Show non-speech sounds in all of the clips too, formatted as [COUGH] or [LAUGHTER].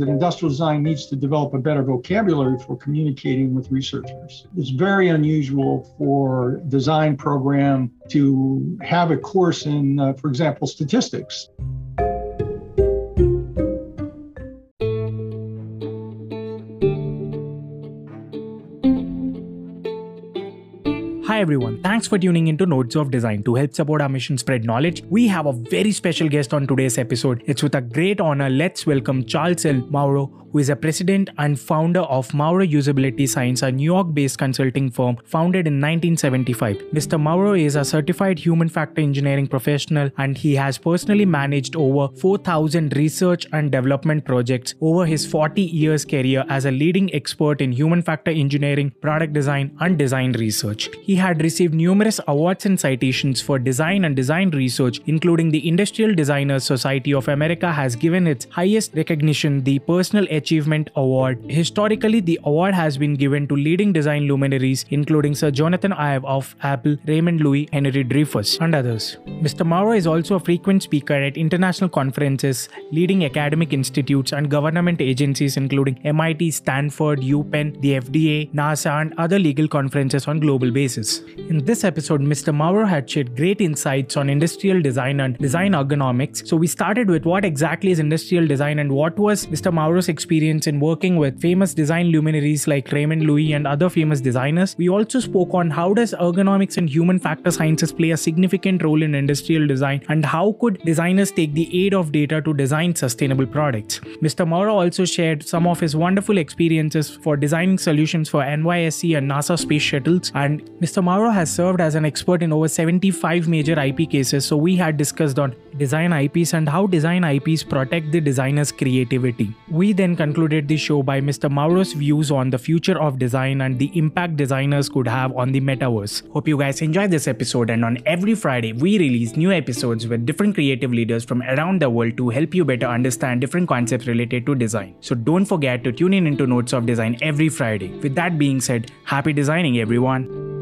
that industrial design needs to develop a better vocabulary for communicating with researchers. It's very unusual for design program to have a course in, uh, for example, statistics. Hi everyone, thanks for tuning into Nodes of Design. To help support our mission spread knowledge, we have a very special guest on today's episode. It's with a great honor, let's welcome Charles L. Mauro, who is a president and founder of Mauro Usability Science, a New York based consulting firm founded in 1975. Mr. Mauro is a certified human factor engineering professional and he has personally managed over 4,000 research and development projects over his 40 years career as a leading expert in human factor engineering, product design, and design research. He had received numerous awards and citations for design and design research, including the Industrial Designers Society of America has given its highest recognition, the Personal Achievement Award. Historically, the award has been given to leading design luminaries, including Sir Jonathan Ive of Apple, Raymond Loewy, Henry Dreyfuss, and others. Mr. Mauro is also a frequent speaker at international conferences, leading academic institutes, and government agencies, including MIT, Stanford, UPenn, the FDA, NASA, and other legal conferences on global basis. In this episode, Mr. Mauro had shared great insights on industrial design and design ergonomics. So we started with what exactly is industrial design and what was Mr. Mauro's experience in working with famous design luminaries like Raymond Loewy and other famous designers. We also spoke on how does ergonomics and human factor sciences play a significant role in industrial design and how could designers take the aid of data to design sustainable products. Mr. Mauro also shared some of his wonderful experiences for designing solutions for NYSE and NASA space shuttles and Mr. Mauro has served as an expert in over 75 major IP cases so we had discussed on design IPs and how design IPs protect the designer's creativity. We then concluded the show by Mr. Mauro's views on the future of design and the impact designers could have on the metaverse. Hope you guys enjoyed this episode, and on every Friday, we release new episodes with different creative leaders from around the world to help you better understand different concepts related to design. So don't forget to tune in into Notes of Design every Friday. With that being said, happy designing, everyone.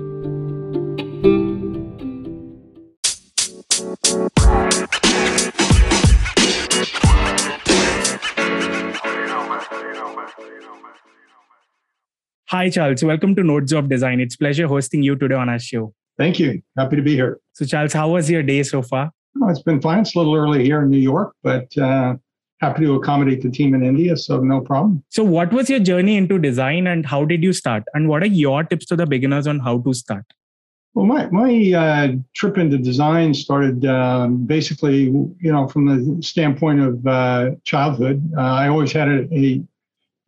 Hi, Charles. Welcome to Nodes of Design. It's pleasure hosting you today on our show. Thank you. Happy to be here. So, Charles, how was your day so far? Oh, it's been fine. It's a little early here in New York, but uh, happy to accommodate the team in India, so no problem. So, what was your journey into design and how did you start? And what are your tips to the beginners on how to start? Well, my my uh, trip into design started um, basically, you know, from the standpoint of uh, childhood. Uh, I always had a, a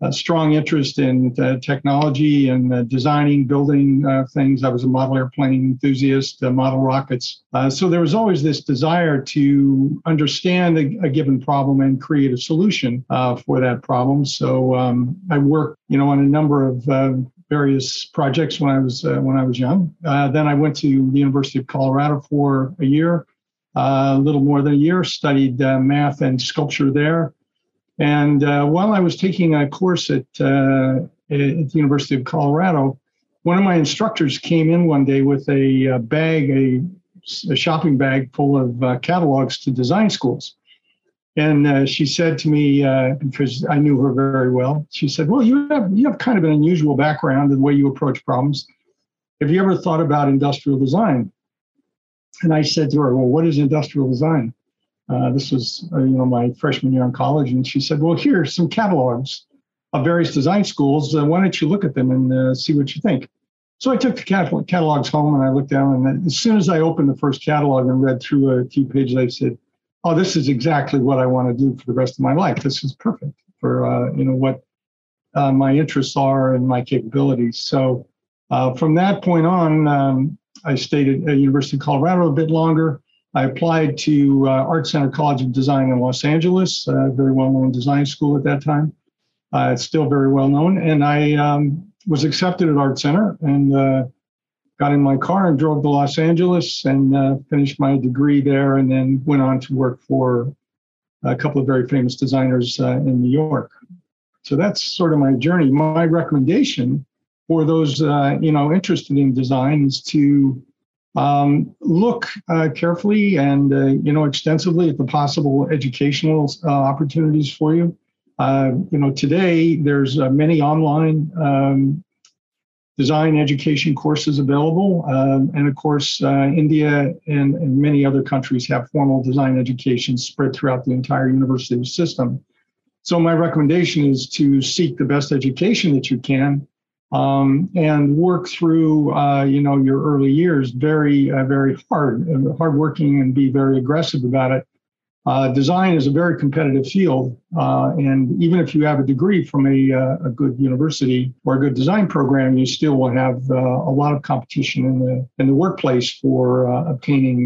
a strong interest in uh, technology and uh, designing, building uh, things. I was a model airplane enthusiast, uh, model rockets. Uh, so there was always this desire to understand a, a given problem and create a solution uh, for that problem. So um, I worked, you know, on a number of various projects when I was when I was young. then I went to the University of Colorado for a year, a little more than a year, studied math and sculpture there. And uh, while I was taking a course at, uh, at the University of Colorado, one of my instructors came in one day with a, a bag, a, a, shopping bag full of uh, catalogs to design schools. And uh, she said to me, uh, because I knew her very well, she said, "Well, you have you have kind of an unusual background in the way you approach problems. Have you ever thought about industrial design?" And I said to her, "Well, what is industrial design?" Uh, this was, uh, you know, my freshman year in college, and she said, "Well, here are some catalogs of various design schools. Uh, why don't you look at them and uh, see what you think?" So I took the catalog, catalogs home and I looked down, and as soon as I opened the first catalog and read through a few pages, I said, "Oh, this is exactly what I want to do for the rest of my life. This is perfect for uh, you know what my interests are and my capabilities." So from that point on, um, I stayed at the University of Colorado a bit longer. I applied to uh, Art Center College of Design in Los Angeles, a very well known design school at that time. Uh, it's still very well known. And I um, was accepted at Art Center and uh, got in my car and drove to Los Angeles and uh, finished my degree there and then went on to work for a couple of very famous designers uh, in New York. So that's sort of my journey. My recommendation for those uh, you know interested in design is to um, look uh, carefully and uh, you know extensively at the possible educational uh, opportunities for you. Uh, you know, today there's uh, many online um, design education courses available. Um, and of course, uh, India and, and, many other countries have formal design education spread throughout the entire university system. So my recommendation is to seek the best education that you can um, and work through, uh, you know, your early years very, uh, very hard, hardworking and be very aggressive about it. Uh, design is a very competitive field, uh, and even if you have a degree from a, uh, a, good university or a good design program, you still will have uh, a lot of competition in the in the workplace for obtaining,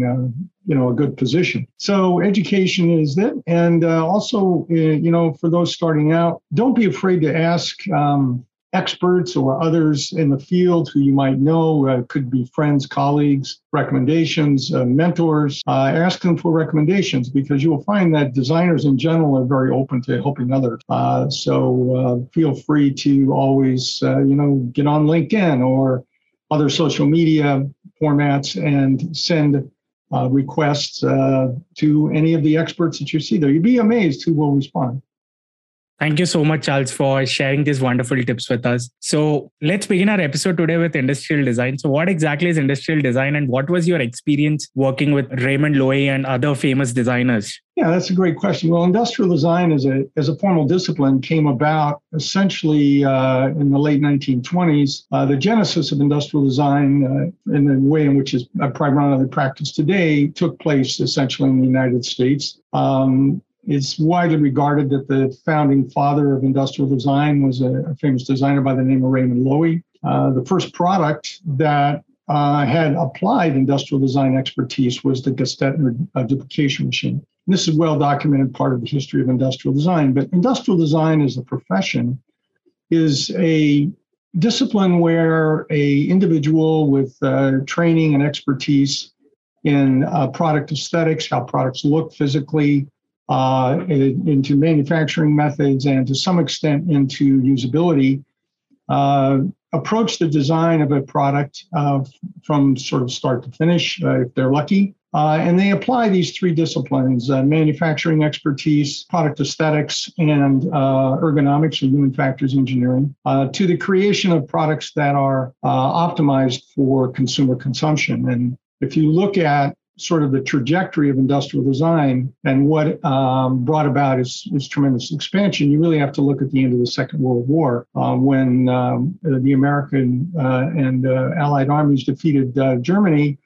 you know, a good position. So education is it, and also, you know, for those starting out, don't be afraid to ask. Um, experts or others in the field who you might know, uh, could be friends, colleagues, recommendations, uh, mentors. Uh, ask them for recommendations because you will find that designers in general are very open to helping others. Uh, so uh, feel free to always, uh, you know, get on LinkedIn or other social media formats and send requests to any of the experts that you see there. You'd be amazed who will respond. Thank you so much, Charles, for sharing these wonderful tips with us. So, let's begin our episode today with industrial design. So, what exactly is industrial design, and what was your experience working with Raymond Loewy and other famous designers? Yeah, that's a great question. Well, industrial design as a as a formal discipline came about essentially uh, in the late 1920s. Uh, the genesis of industrial design, uh, in the way in which is primarily practiced today, took place essentially in the United States. Um, it's widely regarded that the founding father of industrial design was a, a famous designer by the name of Raymond Loewy. Uh, the first product that uh, had applied industrial design expertise was the Gestetner uh, duplication machine. And this is well documented part of the history of industrial design. But industrial design as a profession is a discipline where a individual with uh, training and expertise in uh, product aesthetics, how products look physically, uh, into manufacturing methods and to some extent into usability, uh, approach the design of a product uh, from sort of start to finish, uh, if they're lucky. Uh, and they apply these three disciplines uh, manufacturing expertise, product aesthetics, and ergonomics or human factors engineering to the creation of products that are optimized for consumer consumption. And if you look at sort of the trajectory of industrial design and what um, brought about its, its, tremendous expansion, you really have to look at the end of the Second World War uh, when um, the American uh, and uh, Allied armies defeated uh, Germany.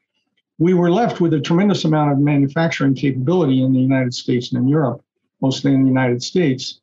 We were left with a tremendous amount of manufacturing capability in the United States and in Europe, mostly in the United States.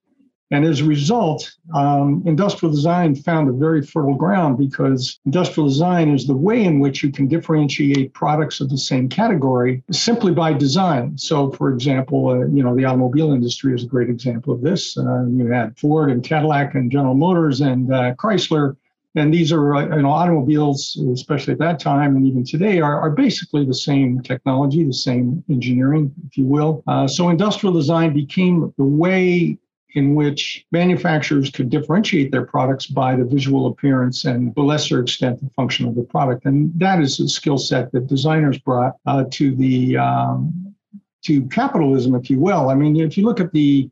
And as a result, um, industrial design found a very fertile ground because industrial design is the way in which you can differentiate products of the same category simply by design. So, for example, uh, you know the automobile industry is a great example of this. Uh, you had Ford and Cadillac and General Motors and uh, Chrysler, and these are uh, you know automobiles, especially at that time and even today, are, are basically the same technology, the same engineering, if you will. Uh, so, industrial design became the way in which manufacturers could differentiate their products by the visual appearance and to a lesser extent the function of the product. And that is a skill set that designers brought uh, to the um, to capitalism, if you will. I mean, if you look at the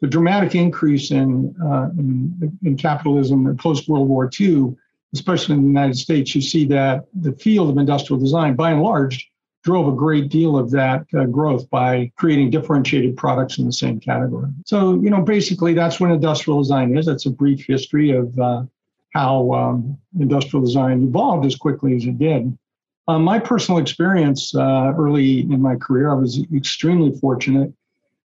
the dramatic increase in uh, in, in capitalism post World War II, especially in the United States, you see that the field of industrial design, by and large, drove a great deal of that uh, growth by creating differentiated products in the same category. So, you know, basically that's what industrial design is. That's a brief history of uh, how um, industrial design evolved as quickly as it did. Uh, my personal experience uh, early in my career, I was extremely fortunate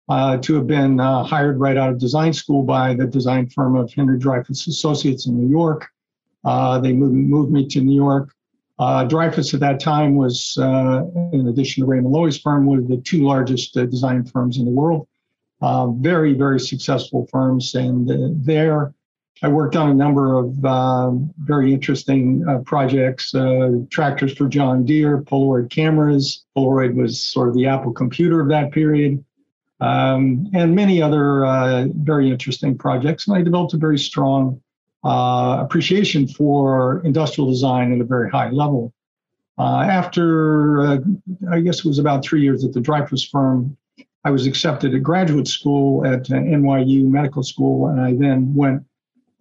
uh, to have been uh, hired right out of design school by the design firm of Henry Dreyfuss Associates in New York. they moved, moved me to New York uh, Dreyfuss at that time was, uh, in addition to Raymond Loewy's firm, one of the two largest uh, design firms in the world. Uh, very, very successful firms. And uh, there, I worked on a number of um, very interesting uh, projects tractors for John Deere, Polaroid cameras. Polaroid was sort of the Apple computer of that period. Um, and many other very interesting projects. And I developed a very strong uh, appreciation for industrial design at a very high level. Uh, after, uh, I guess it was about three years at the Dreyfuss firm, I was accepted at graduate school at NYU Medical School, and I then went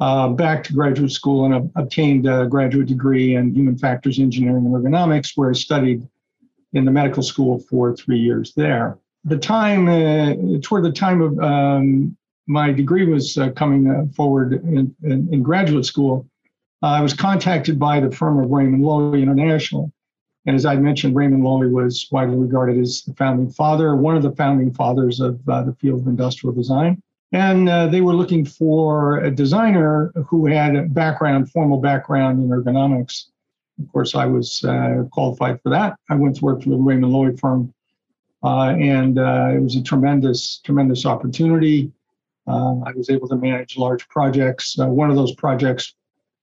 uh, back to graduate school and obtained a graduate degree in human factors engineering and ergonomics, where I studied in the medical school for three years there. The time, uh, toward the time of um, my degree was uh, coming uh, forward in, in, in, graduate school, I was contacted by the firm of Raymond Loewy International. And as I mentioned, Raymond Loewy was widely regarded as the founding father, one of the founding fathers of uh, the field of industrial design. And uh, they were looking for a designer who had a background, formal background in ergonomics. Of course, I was uh, qualified for that. I went to work for the Raymond Loewy firm, uh, and uh, it was a tremendous, tremendous opportunity. Uh, I was able to manage large projects. Uh, one of those projects,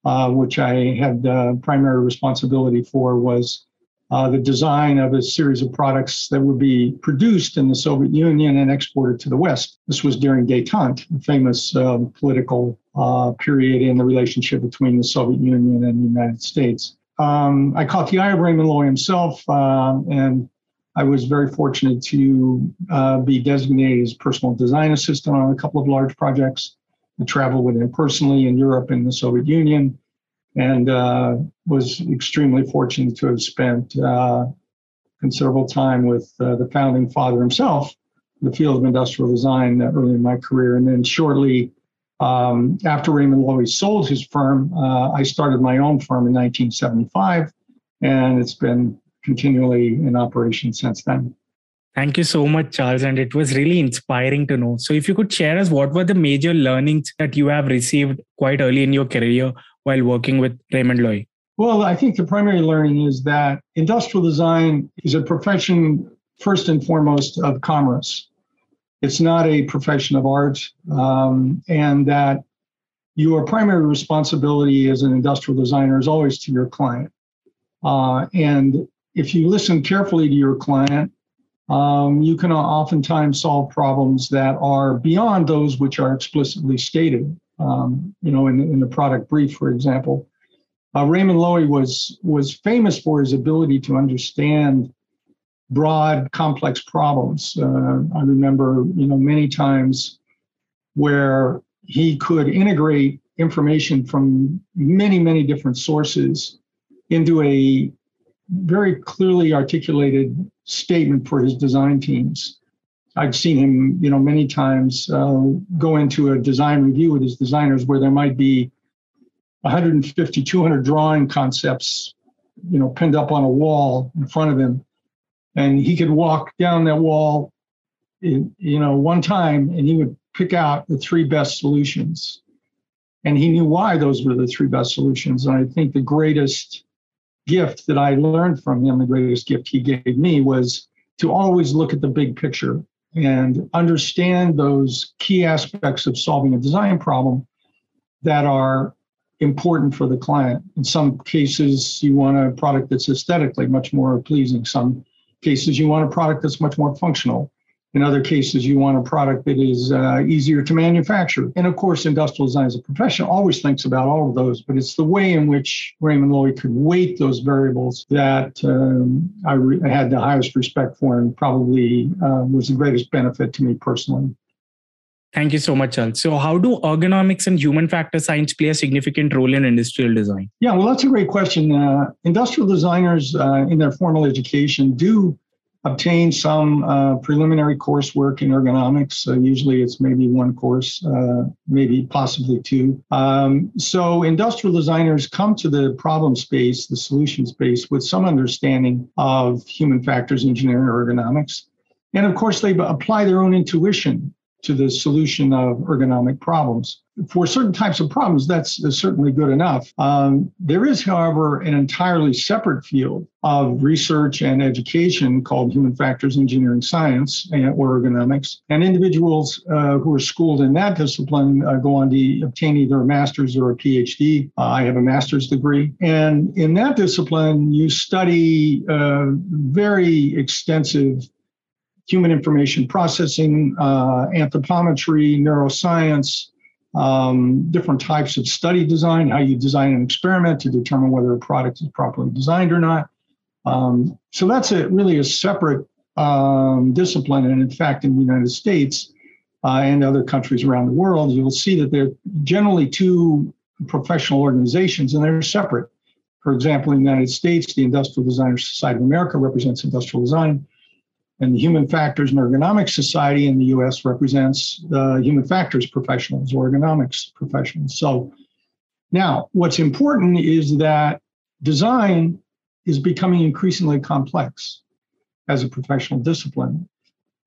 which I had primary responsibility for, was uh, the design of a series of products that would be produced in the Soviet Union and exported to the West. This was during detente, a famous um, political uh, period in the relationship between the Soviet Union and the United States. Um, I caught the eye of Raymond Loewy himself, uh, and I was very fortunate to uh, be designated as personal design assistant on a couple of large projects. I traveled with him personally in Europe and the Soviet Union and uh, was extremely fortunate to have spent uh, considerable time with uh, the founding father himself in the field of industrial design early in my career. And then shortly um, after Raymond Loewy sold his firm, uh, I started my own firm in 1975, and it's been continually in operation since then. Thank you so much, Charles. And it was really inspiring to know. So, if you could share us what were the major learnings that you have received quite early in your career while working with Raymond Loewy? Well, I think the primary learning is that industrial design is a profession, first and foremost, of commerce. It's not a profession of art, um, and that your primary responsibility as an industrial designer is always to your client. Uh, and if you listen carefully to your client, um, you can oftentimes solve problems that are beyond those which are explicitly stated um, you know, in, in the product brief, for example. Uh, Raymond Loewy was was famous for his ability to understand broad, complex problems. Uh, I remember, you know, many times where he could integrate information from many, many different sources into a very clearly articulated statement for his design teams. I've seen him, you know, many times uh, go into a design review with his designers where there might be 150, 200 drawing concepts, you know, pinned up on a wall in front of him, and he could walk down that wall, in, you know, one time, and he would pick out the three best solutions, and he knew why those were the three best solutions. And I think the greatest gift that I learned from him, the greatest gift he gave me was to always look at the big picture and understand those key aspects of solving a design problem that are important for the client. In some cases, you want a product that's aesthetically much more pleasing. Some cases, you want a product that's much more functional. In other cases, you want a product that is uh, easier to manufacture. And of course, industrial design as a profession always thinks about all of those, but it's the way in which Raymond Loewy could weight those variables that um, I, re- I, had the highest respect for and probably uh, was the greatest benefit to me personally. Thank you so much, Charles. So, how do ergonomics and human factor science play a significant role in industrial design? Yeah, well, that's a great question. Uh, industrial designers uh, in their formal education do obtain some uh, preliminary coursework in ergonomics. So usually it's maybe one course, uh, maybe possibly two. Um, so industrial designers come to the problem space, the solution space, with some understanding of human factors engineering ergonomics. And of course, they apply their own intuition to the solution of ergonomic problems. For certain types of problems, that's certainly good enough. Um, there is, however, an entirely separate field of research and education called human factors engineering science or ergonomics. And individuals uh, who are schooled in that discipline uh, go on to obtain either a master's or a PhD. Uh, I have a master's degree. And in that discipline, you study uh, very extensive human information processing, uh, anthropometry, neuroscience, um, different types of study design, how you design an experiment to determine whether a product is properly designed or not. Um, so that's a really a separate um, discipline. And in fact, in the United States uh, and other countries around the world, you'll see that they're generally two professional organizations and they're separate. For example, in the United States, the Industrial Designers Society of America represents industrial design, and the Human Factors and Ergonomics Society in the US represents the human factors professionals or ergonomics professionals. So now, what's important is that design is becoming increasingly complex as a professional discipline.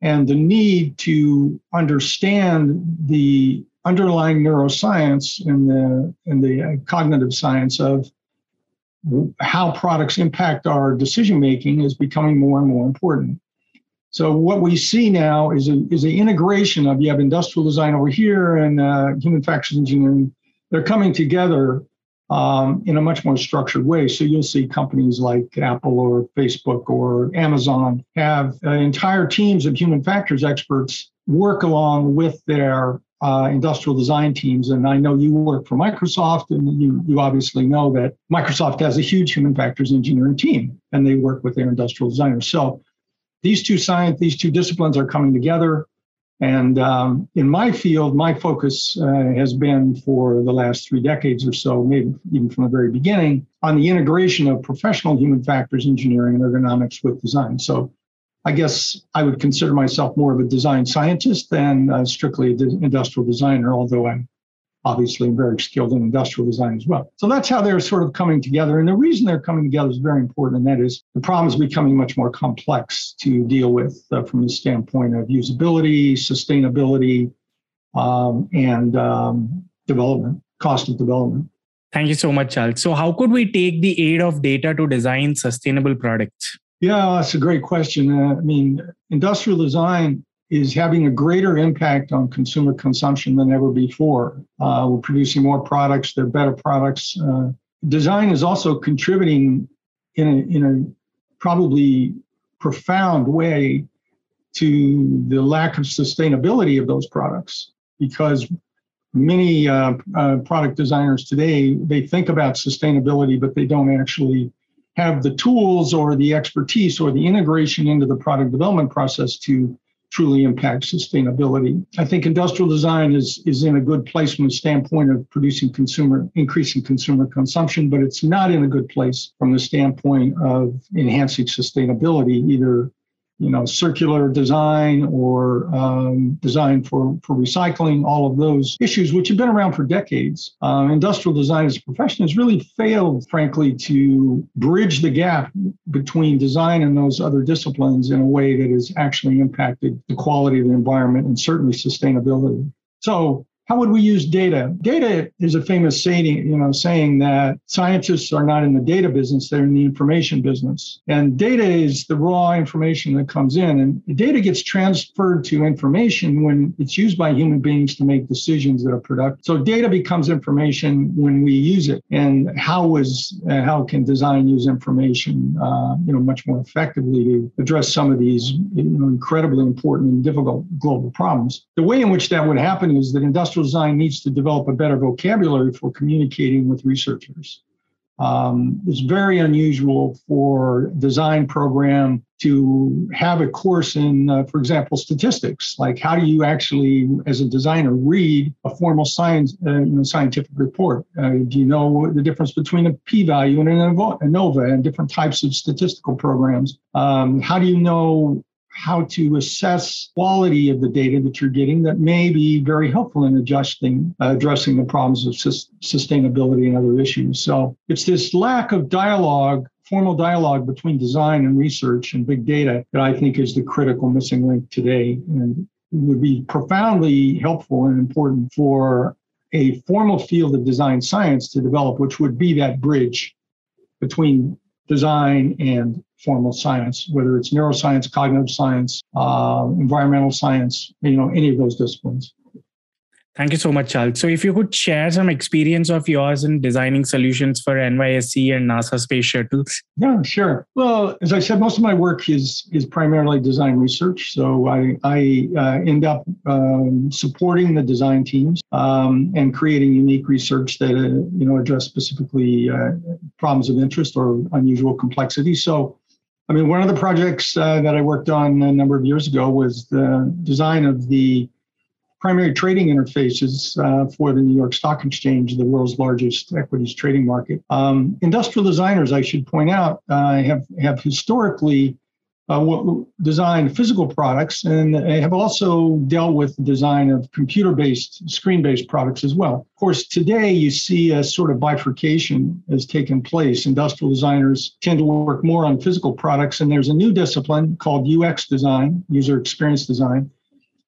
And the need to understand the underlying neuroscience and the, and the cognitive science of how products impact our decision making is becoming more and more important. So what we see now is a, is an integration of you have industrial design over here and uh, human factors engineering. They're coming together um, in a much more structured way. So you'll see companies like Apple or Facebook or Amazon have uh, entire teams of human factors experts work along with their uh, industrial design teams. And I know you work for Microsoft, and you, you obviously know that Microsoft has a huge human factors engineering team, and they work with their industrial designers. So these two science, these two disciplines are coming together. And um, in my field, my focus uh, has been for the last three decades or so, maybe even from the very beginning, on the integration of professional human factors engineering and ergonomics with design. So I guess I would consider myself more of a design scientist than uh, strictly an industrial designer, although I'm obviously very skilled in industrial design as well. So that's how they're sort of coming together. And the reason they're coming together is very important, and that is the problem is becoming much more complex to deal with uh, from the standpoint of usability, sustainability, um, and um, development, cost of development. Thank you so much, Charles. So, how could we take the aid of data to design sustainable products? Yeah, that's a great question. Uh, I mean, industrial design is having a greater impact on consumer consumption than ever before. Uh, we're producing more products, they're better products. Uh, design is also contributing in a, in a probably profound way to the lack of sustainability of those products because many uh, uh, product designers today they think about sustainability but they don't actually have the tools or the expertise or the integration into the product development process to truly impact sustainability. I think industrial design is, is in a good place from the standpoint of producing consumer, increasing consumer consumption, but it's not in a good place from the standpoint of enhancing sustainability, either you know, circular design or um, design for, for recycling, all of those issues, which have been around for decades. Uh, industrial design as a profession has really failed, frankly, to bridge the gap between design and those other disciplines in a way that has actually impacted the quality of the environment and certainly sustainability. So how would we use data? Data is a famous saying, you know, saying that scientists are not in the data business, they're in the information business. And data is the raw information that comes in. And data gets transferred to information when it's used by human beings to make decisions that are productive. So data becomes information when we use it. And how was uh, how can design use information uh, you know much more effectively to address some of these you know incredibly important and difficult global problems? The way in which that would happen is that industrial design needs to develop a better vocabulary for communicating with researchers. Um, it's very unusual for design program to have a course in, uh, for example, statistics. Like, how do you actually, as a designer, read a formal science, uh, you know, scientific report? Uh, do you know the difference between a p-value and an ANOVA and different types of statistical programs? Um, how do you know how to assess quality of the data that you're getting that may be very helpful in adjusting uh, addressing the problems of sus- sustainability and other issues. So it's this lack of dialogue formal dialogue between design and research and big data that i think is the critical missing link today and would be profoundly helpful and important for a formal field of design science to develop which would be that bridge between design and formal science, whether it's neuroscience, cognitive science, uh, environmental science, you know, any of those disciplines. Thank you so much, Charles. So, if you could share some experience of yours in designing solutions for NYSE and NASA space shuttles. Yeah, sure. Well, as I said, most of my work is is primarily design research. So, I I uh, end up um, supporting the design teams um, and creating unique research that uh, you know address specifically uh, problems of interest or unusual complexity. So, I mean, one of the projects uh, that I worked on a number of years ago was the design of the primary trading interfaces uh, for the New York Stock Exchange, the world's largest equities trading market. Um, industrial designers, I should point out, uh, have have historically uh, designed physical products and have also dealt with the design of computer-based, screen-based products as well. Of course, today you see a sort of bifurcation has taken place. Industrial designers tend to work more on physical products, and there's a new discipline called UX design, user experience design.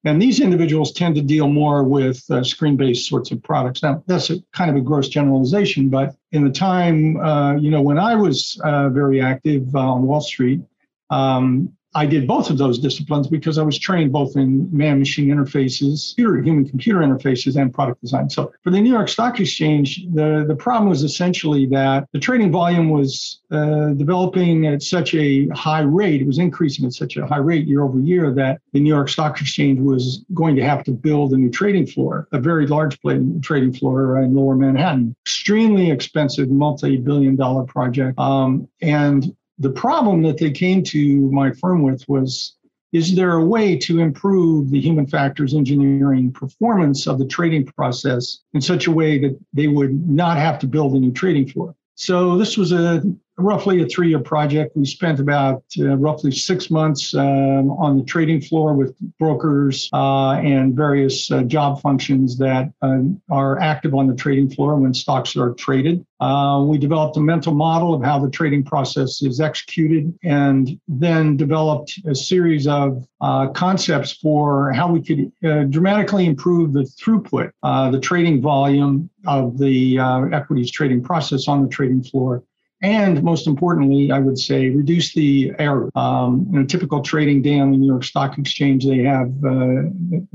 And these individuals tend to deal more with uh, screen-based sorts of products. Now, that's a kind of a gross generalization, but in the time, uh, you know, when I was uh, very active uh, on Wall Street, um, I did both of those disciplines because I was trained both in man machine interfaces, human computer interfaces, and product design. So for the New York Stock Exchange, the, the problem was essentially that the trading volume was uh, developing at such a high rate, it was increasing at such a high rate year over year that the New York Stock Exchange was going to have to build a new trading floor, a very large trading floor in lower Manhattan. Extremely expensive, multi billion dollar project. Um, and the problem that they came to my firm with was is there a way to improve the human factors engineering performance of the trading process in such a way that they would not have to build a new trading floor? So this was a roughly a three-year project. We spent about uh, roughly six months um, on the trading floor with brokers uh, and various uh, job functions that uh, are active on the trading floor when stocks are traded. Uh, we developed a mental model of how the trading process is executed, and then developed a series of uh, concepts for how we could dramatically improve the throughput, the trading volume of the equities trading process on the trading floor and most importantly, I would say reduce the error. Um, in a typical trading day on the New York Stock Exchange, they have uh,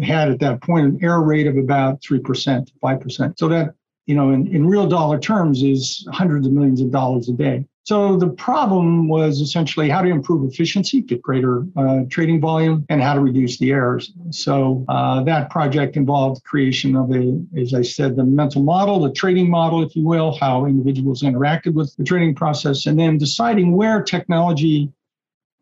had at that point an error rate of about 3%, 5%. So that, you know, in, in real dollar terms is hundreds of millions of dollars a day. So the problem was essentially how to improve efficiency, get greater uh, trading volume, and how to reduce the errors. So uh, that project involved creation of a, as I said, the mental model, the trading model, if you will, how individuals interacted with the trading process, and then deciding where technology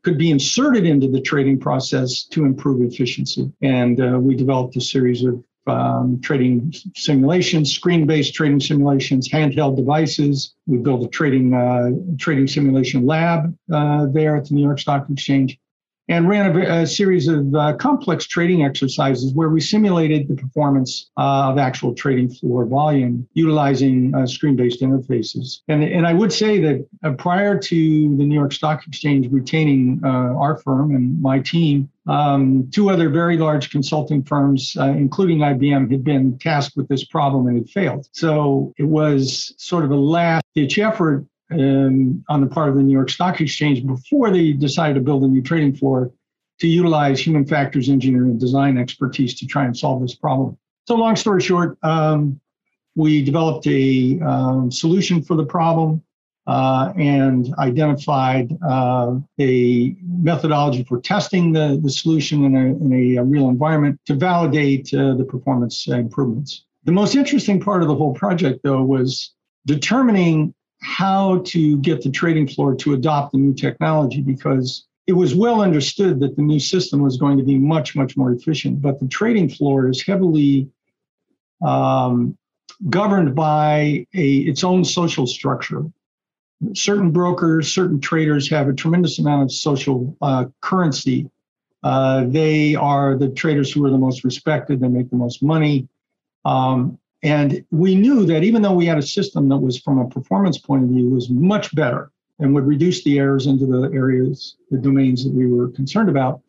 could be inserted into the trading process to improve efficiency. And uh, we developed a series of um, trading simulations, screen-based trading simulations, handheld devices. We built a trading uh, trading simulation lab uh, there at the New York Stock Exchange, and ran a, a series of uh, complex trading exercises where we simulated the performance uh, of actual trading floor volume utilizing uh, screen-based interfaces. And and I would say that uh, prior to the New York Stock Exchange retaining our firm and my team um, two other very large consulting firms, uh, including IBM, had been tasked with this problem and had failed. So it was sort of a last ditch effort um, on the part of the New York Stock Exchange before they decided to build a new trading floor to utilize human factors engineering and design expertise to try and solve this problem. So, long story short, um, we developed a um, solution for the problem uh, and identified uh, a methodology for testing the, the solution in a, in a real environment to validate uh, the performance improvements. The most interesting part of the whole project, though, was determining how to get the trading floor to adopt the new technology because it was well understood that the new system was going to be much, much more efficient. But the trading floor is heavily um, governed by a, its own social structure certain brokers, certain traders have a tremendous amount of social uh, currency. Uh, they are the traders who are the most respected, they make the most money. Um, and we knew that even though we had a system that was, from a performance point of view, was much better and would reduce the errors into the areas, the domains that we were concerned about,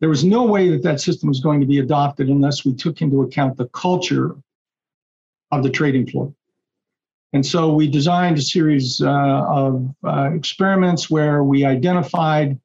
there was no way that that system was going to be adopted unless we took into account the culture of the trading floor. And so we designed a series uh, of uh, experiments where we identified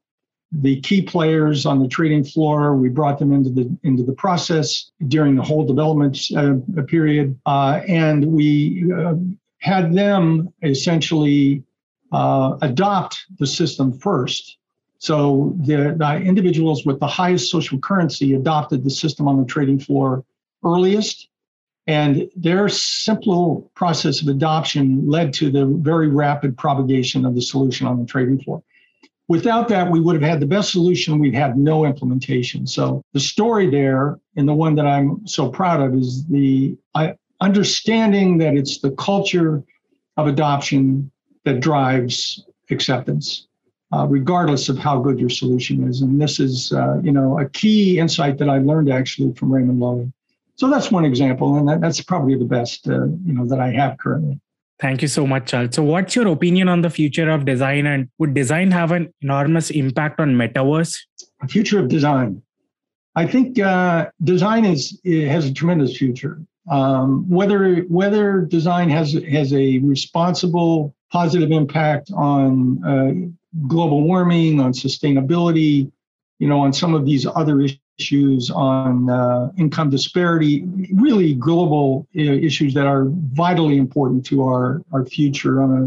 the key players on the trading floor. We brought them into the into the process during the whole development uh, period, uh, and we uh, had them essentially uh, adopt the system first. So the, the individuals with the highest social currency adopted the system on the trading floor earliest and their simple process of adoption led to the very rapid propagation of the solution on the trading floor. Without that, we would have had the best solution. We'd had no implementation. So the story there, and the one that I'm so proud of, is the I, understanding that it's the culture of adoption that drives acceptance, uh, regardless of how good your solution is. And this is, uh, you know, a key insight that I learned actually from Raymond Loewy. So that's one example, and that, that's probably the best, uh, you know, that I have currently. Thank you so much, Charles. So, what's your opinion on the future of design, and would design have an enormous impact on metaverse? The Future of design. I think uh, design is has a tremendous future. Um, whether whether design has has a responsible positive impact on uh, global warming, on sustainability, you know, on some of these other issues, on uh, income disparity, really global uh, issues that are vitally important to our our future on a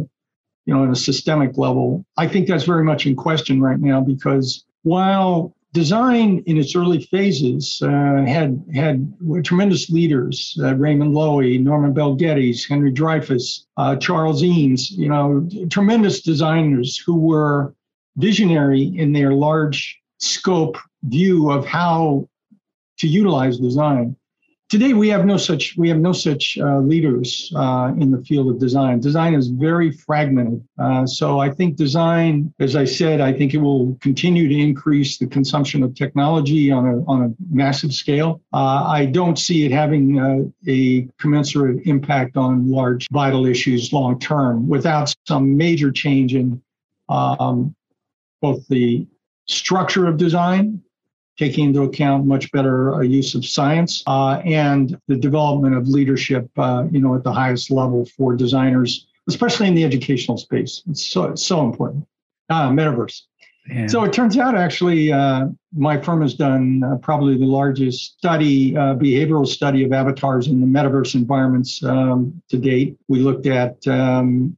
you know on a systemic level. I think that's very much in question right now because while design in its early phases uh, had had tremendous leaders: uh, Raymond Loewy, Norman Bel Geddes, Henry Dreyfuss, uh, Charles Eames. You know, tremendous designers who were visionary in their large scope view of how to utilize design. Today, we have no such we have no such uh, leaders uh, in the field of design. Design is very fragmented. Uh, so I think design, as I said, I think it will continue to increase the consumption of technology on a on a massive scale. Uh, I don't see it having uh, a commensurate impact on large vital issues long term without some major change in um, both the structure of design taking into account much better uh, use of science uh, and the development of leadership, uh, you know, at the highest level for designers, especially in the educational space. It's so it's so important. Ah, metaverse. Yeah. So it turns out, actually, uh, my firm has done uh, probably the largest study, uh, behavioral study of avatars in the metaverse environments um, to date. We looked at um,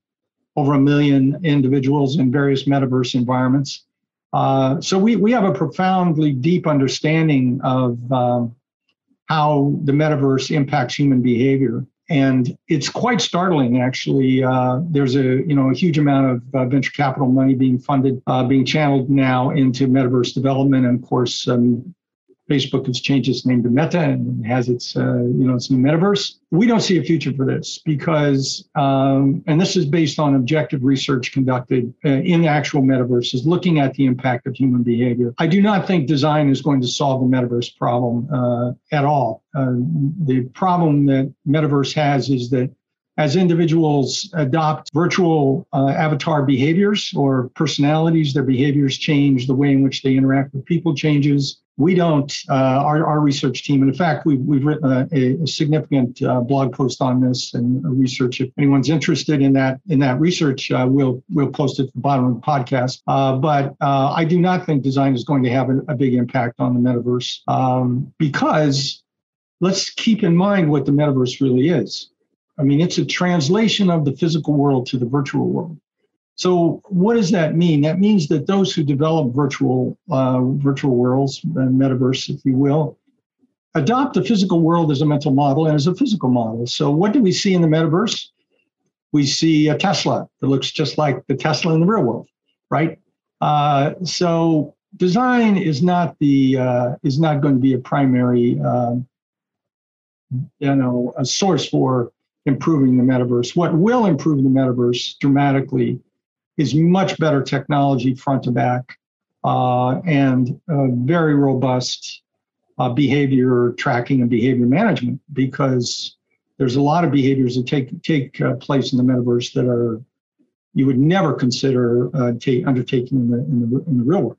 over a million individuals in various metaverse environments. Uh, so we, we have a profoundly deep understanding of um, how the metaverse impacts human behavior. And it's quite startling, actually. Uh, there's a you know a huge amount of uh, venture capital money being funded, uh, being channeled now into metaverse development, and of course, um, Facebook has changed its name to Meta and has its, uh, you know, its new metaverse. We don't see a future for this because, um, and this is based on objective research conducted uh, in actual metaverses, looking at the impact of human behavior. I do not think design is going to solve the metaverse problem uh, at all. Uh, the problem that metaverse has is that as individuals adopt virtual uh, avatar behaviors or personalities, their behaviors change, the way in which they interact with people changes we don't, uh, our, our research team, and in fact, we've, we've written a, a significant uh, blog post on this and research. If anyone's interested in that, in that research, uh, we'll, we'll post it at the bottom of the podcast. Uh, but uh, I do not think design is going to have a, a big impact on the metaverse um, because let's keep in mind what the metaverse really is. I mean, it's a translation of the physical world to the virtual world. So what does that mean? That means that those who develop virtual uh, virtual worlds, and metaverse, if you will, adopt the physical world as a mental model and as a physical model. So what do we see in the metaverse? We see a Tesla that looks just like the Tesla in the real world, right? Uh, so design is not the uh, is not going to be a primary um, you know a source for improving the metaverse. What will improve the metaverse dramatically is much better technology front to back uh, and uh, very robust uh, behavior tracking and behavior management because there's a lot of behaviors that take take uh, place in the metaverse that are you would never consider uh, take, undertaking in the, in the in the real world.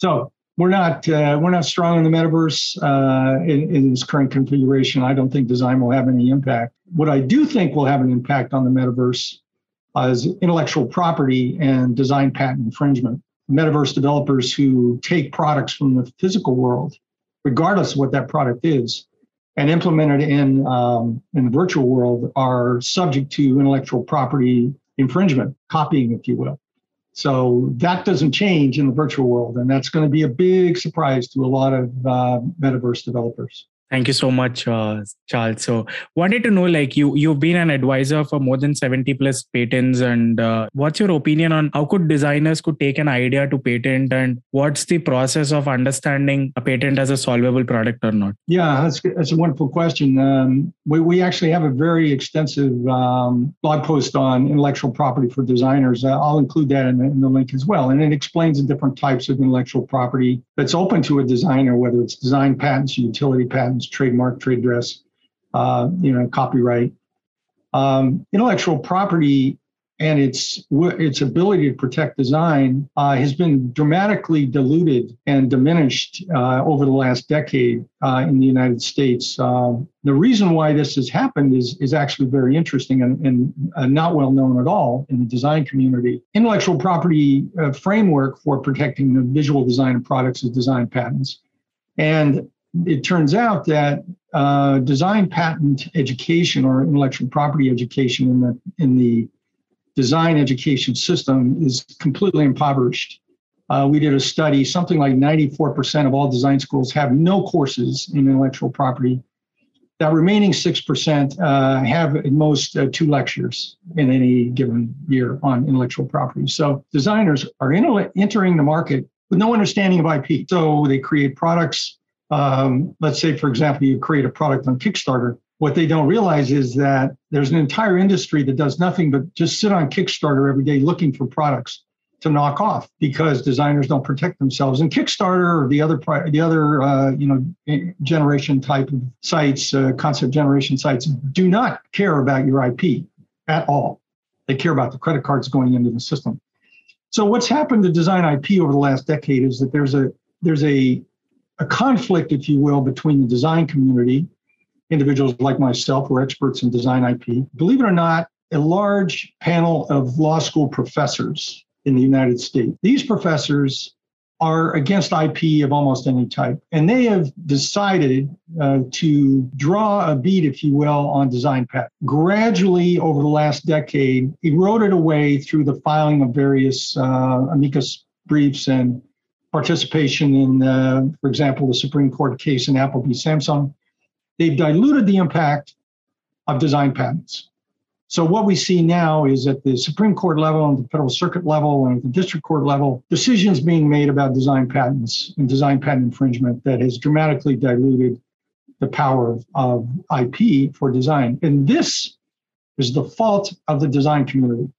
So we're not uh, we're not strong in the metaverse in, in its current configuration. I don't think design will have any impact. What I do think will have an impact on the metaverse as intellectual property and design patent infringement. Metaverse developers who take products from the physical world, regardless of what that product is, and implement it in um, in the virtual world are subject to intellectual property infringement, copying, if you will. So that doesn't change in the virtual world, and that's going to be a big surprise to a lot of uh, metaverse developers. Thank you so much, uh, Charles. So, wanted to know, like you, you've been an advisor for more than seventy plus patents, and uh, what's your opinion on how could designers could take an idea to patent, and what's the process of understanding a patent as a solvable product or not? Yeah, that's that's a wonderful question. Um, we we actually have a very extensive um, blog post on intellectual property for designers. Uh, I'll include that in the, in the link as well, and it explains the different types of intellectual property that's open to a designer, whether it's design patents, utility patents patents, trademark, trade dress, uh, you know, copyright. Um, intellectual property and its its ability to protect design uh, has been dramatically diluted and diminished uh, over the last decade uh, in the United States. Um, the reason why this has happened is is actually very interesting and, and uh, not well known at all in the design community. Intellectual property uh, framework for protecting the visual design of products is design patents, and it turns out that uh, design patent education or intellectual property education in the in the design education system is completely impoverished. Uh, we did a study, something like 94% of all design schools have no courses in intellectual property. That remaining 6% uh, have at most uh, two lectures in any given year on intellectual property. So designers are in, entering the market with no understanding of IP. So they create products um, let's say, for example, you create a product on Kickstarter. What they don't realize is that there's an entire industry that does nothing but just sit on Kickstarter every day looking for products to knock off because designers don't protect themselves. And Kickstarter or the other the other uh, you know generation type of sites, uh, concept generation sites, do not care about your IP at all. They care about the credit cards going into the system. So what's happened to design IP over the last decade is that there's a there's a a conflict, if you will, between the design community, individuals like myself who are experts in design IP. Believe it or not, a large panel of law school professors in the United States. These professors are against IP of almost any type. And they have decided uh, to draw a bead, if you will, on design patent. Gradually, over the last decade, eroded away through the filing of various uh, amicus briefs and participation in, uh, for example, the Supreme Court case in Apple v. Samsung, they've diluted the impact of design patents. So what we see now is at the Supreme Court level and the Federal Circuit level and the district court level, decisions being made about design patents and design patent infringement that has dramatically diluted the power of, of IP for design. And this is the fault of the design community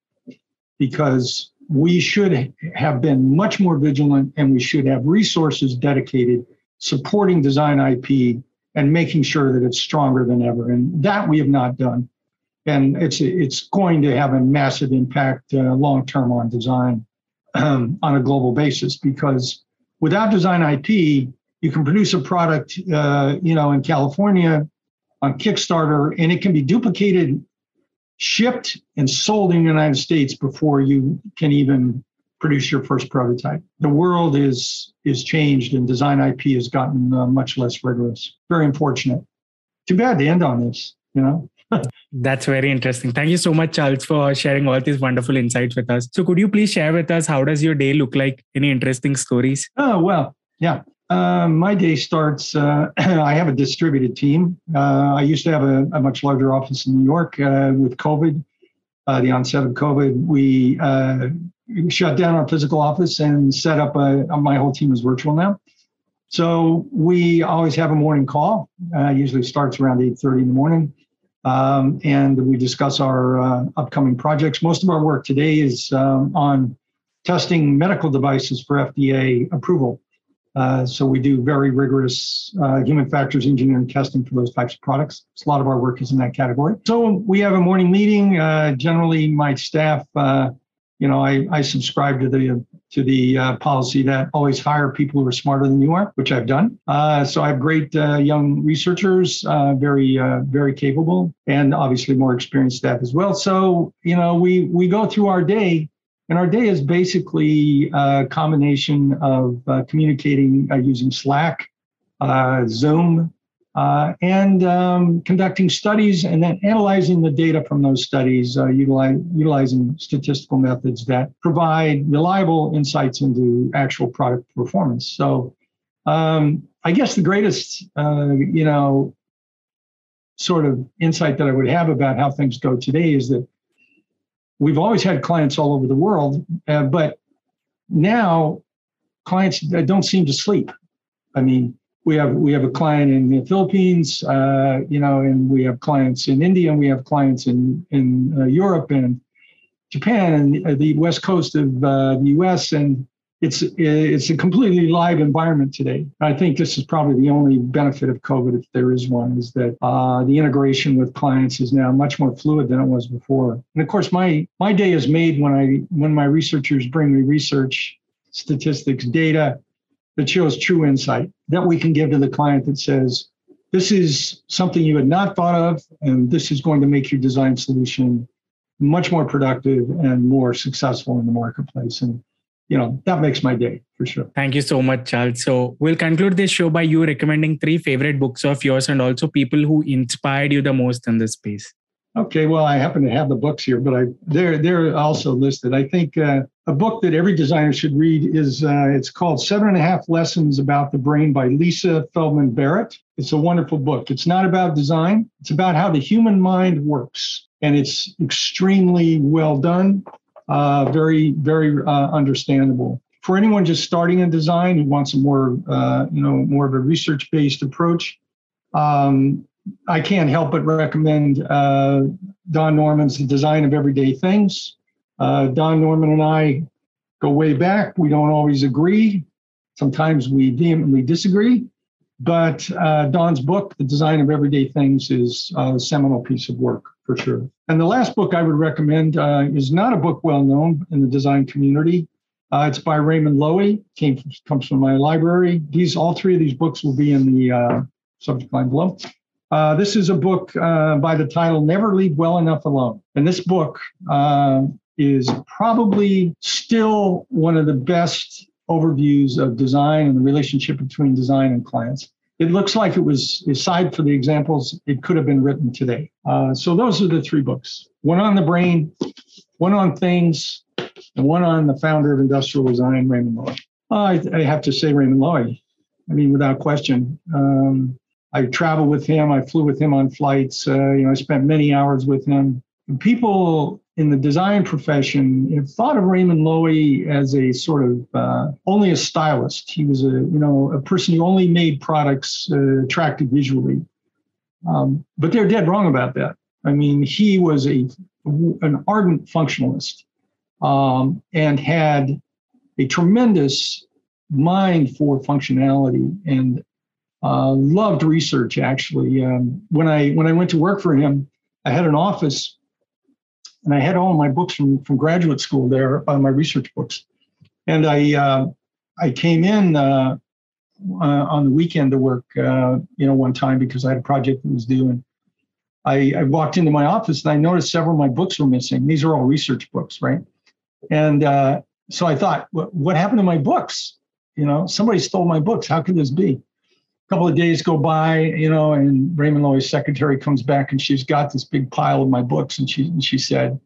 because we should have been much more vigilant and we should have resources dedicated supporting design IP and making sure that it's stronger than ever. And that we have not done. And it's it's going to have a massive impact uh, long term on design um, on a global basis because without design IP, you can produce a product, uh, you know, in California on Kickstarter, and it can be duplicated shipped and sold in the United States before you can even produce your first prototype. The world is is changed and design IP has gotten uh, much less rigorous. Very unfortunate. Too bad to end on this, you know. [LAUGHS] That's very interesting. Thank you so much, Charles, for sharing all these wonderful insights with us. So, could you please share with us how does your day look like? Any interesting stories? Oh well, yeah. Uh, my day starts. Uh, [CLEARS THROAT] I have a distributed team. Uh, I used to have a, a, much larger office in New York. Uh, with COVID, uh, the onset of COVID, we shut down our physical office and set up a. My whole team is virtual now. So we always have a morning call. usually starts around eight thirty in the morning, um, and we discuss our upcoming projects. Most of our work today is um, on testing medical devices for FDA approval. Uh, so we do very rigorous uh, human factors engineering testing for those types of products. So a lot of our work is in that category. So we have a morning meeting. Uh, generally, my staff, uh, you know, I, I subscribe to the to the uh, policy that always hire people who are smarter than you are, which I've done. so I have great young researchers, very very capable, and obviously more experienced staff as well. So you know, we we go through our day and our day is basically a combination of uh, communicating uh, using Slack, uh, Zoom, uh, and um, conducting studies and then analyzing the data from those studies, uh, utilize, utilizing statistical methods that provide reliable insights into actual product performance. So Um, I guess the greatest, uh, you know, sort of insight that I would have about how things go today is that we've always had clients all over the world, uh, but now clients don't seem to sleep. I mean, we have we have a client in the Philippines, uh, you know, and we have clients in India, and we have clients in in uh, Europe and Japan and uh, the west coast of uh, the U.S. and it's it's a completely live environment today. I think this is probably the only benefit of COVID, if there is one, is that uh, the integration with clients is now much more fluid than it was before. And of course, my my day is made when I when my researchers bring me research, statistics, data that shows true insight that we can give to the client that says, this is something you had not thought of, and this is going to make your design solution much more productive and more successful in the marketplace. And you know that makes my day for sure. Thank you so much charles. So we'll conclude this show by you recommending three favorite books of yours and also people who inspired you the most in this space. Okay well i happen to have the books here but i they're they're also listed. I think uh, a book that every designer should read is uh, it's called seven and a half lessons about the brain by lisa feldman barrett. It's a wonderful book. It's not about design. It's about how the human mind works and it's extremely well done uh, very, very uh, understandable. For anyone just starting in design who wants a more, uh, you know, more of a research-based approach, um, I can't help but recommend uh, Don Norman's The Design of Everyday Things. Uh, Don Norman and I go way back. We don't always agree. Sometimes we vehemently disagree. But uh, Don's book, The Design of Everyday Things, is a seminal piece of work for sure. And the last book I would recommend uh, is not a book well known in the design community. Uh, it's by Raymond Loewy. Came from, comes from my library. These all three of these books will be in the uh, subject line below. Uh, this is a book uh, by the title "Never Leave Well Enough Alone," and this book uh, is probably still one of the best overviews of design and the relationship between design and clients it looks like it was, aside for the examples, it could have been written today. Uh, so those are the three books one on the brain, one on things, and one on the founder of industrial design, Raymond Loewy. I, I, have to say, Raymond Loewy. I mean, without question. Um, I traveled with him. I flew with him on flights. Uh, you know, I spent many hours with him. People in the design profession have thought of Raymond Loewy as a sort of uh, only a stylist. He was a you know a person who only made products uh, attractive visually. Um, but they're dead wrong about that. I mean, he was a an ardent functionalist um, and had a tremendous mind for functionality and uh, loved research. Actually, um, when I when I went to work for him, I had an office and I had all my books from from graduate school there, uh, my research books, and I uh, I came in uh, uh on the weekend to work, uh, you know, one time because I had a project that was due, and I, I, walked into my office and I noticed several of my books were missing. These are all research books, right? And uh, so I thought, what, what happened to my books? You know, somebody stole my books. How could this be? Couple of days go by, you know, and Raymond Loewy's secretary comes back and she's got this big pile of my books. And she, and she said,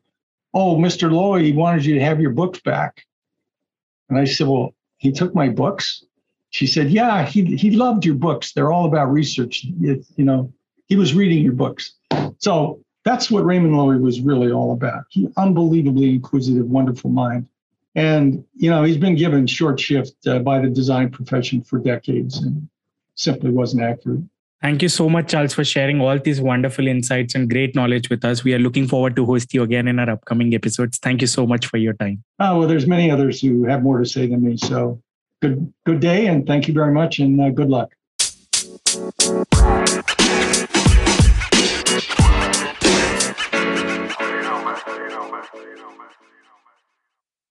Oh, Mr. Loewy wanted you to have your books back. And I said, Well, he took my books. She said, Yeah, he, he loved your books. They're all about research. It, you know, he was reading your books. So that's what Raymond Loewy was really all about. He unbelievably inquisitive, wonderful mind. And, you know, he's been given short shift uh, by the design profession for decades. And simply wasn't accurate. Thank you so much, Charles, for sharing all these wonderful insights and great knowledge with us. We are looking forward to host you again in our upcoming episodes. Thank you so much for your time. Oh, well, there's many others who have more to say than me. So good, good day, and thank you very much, and uh, good luck.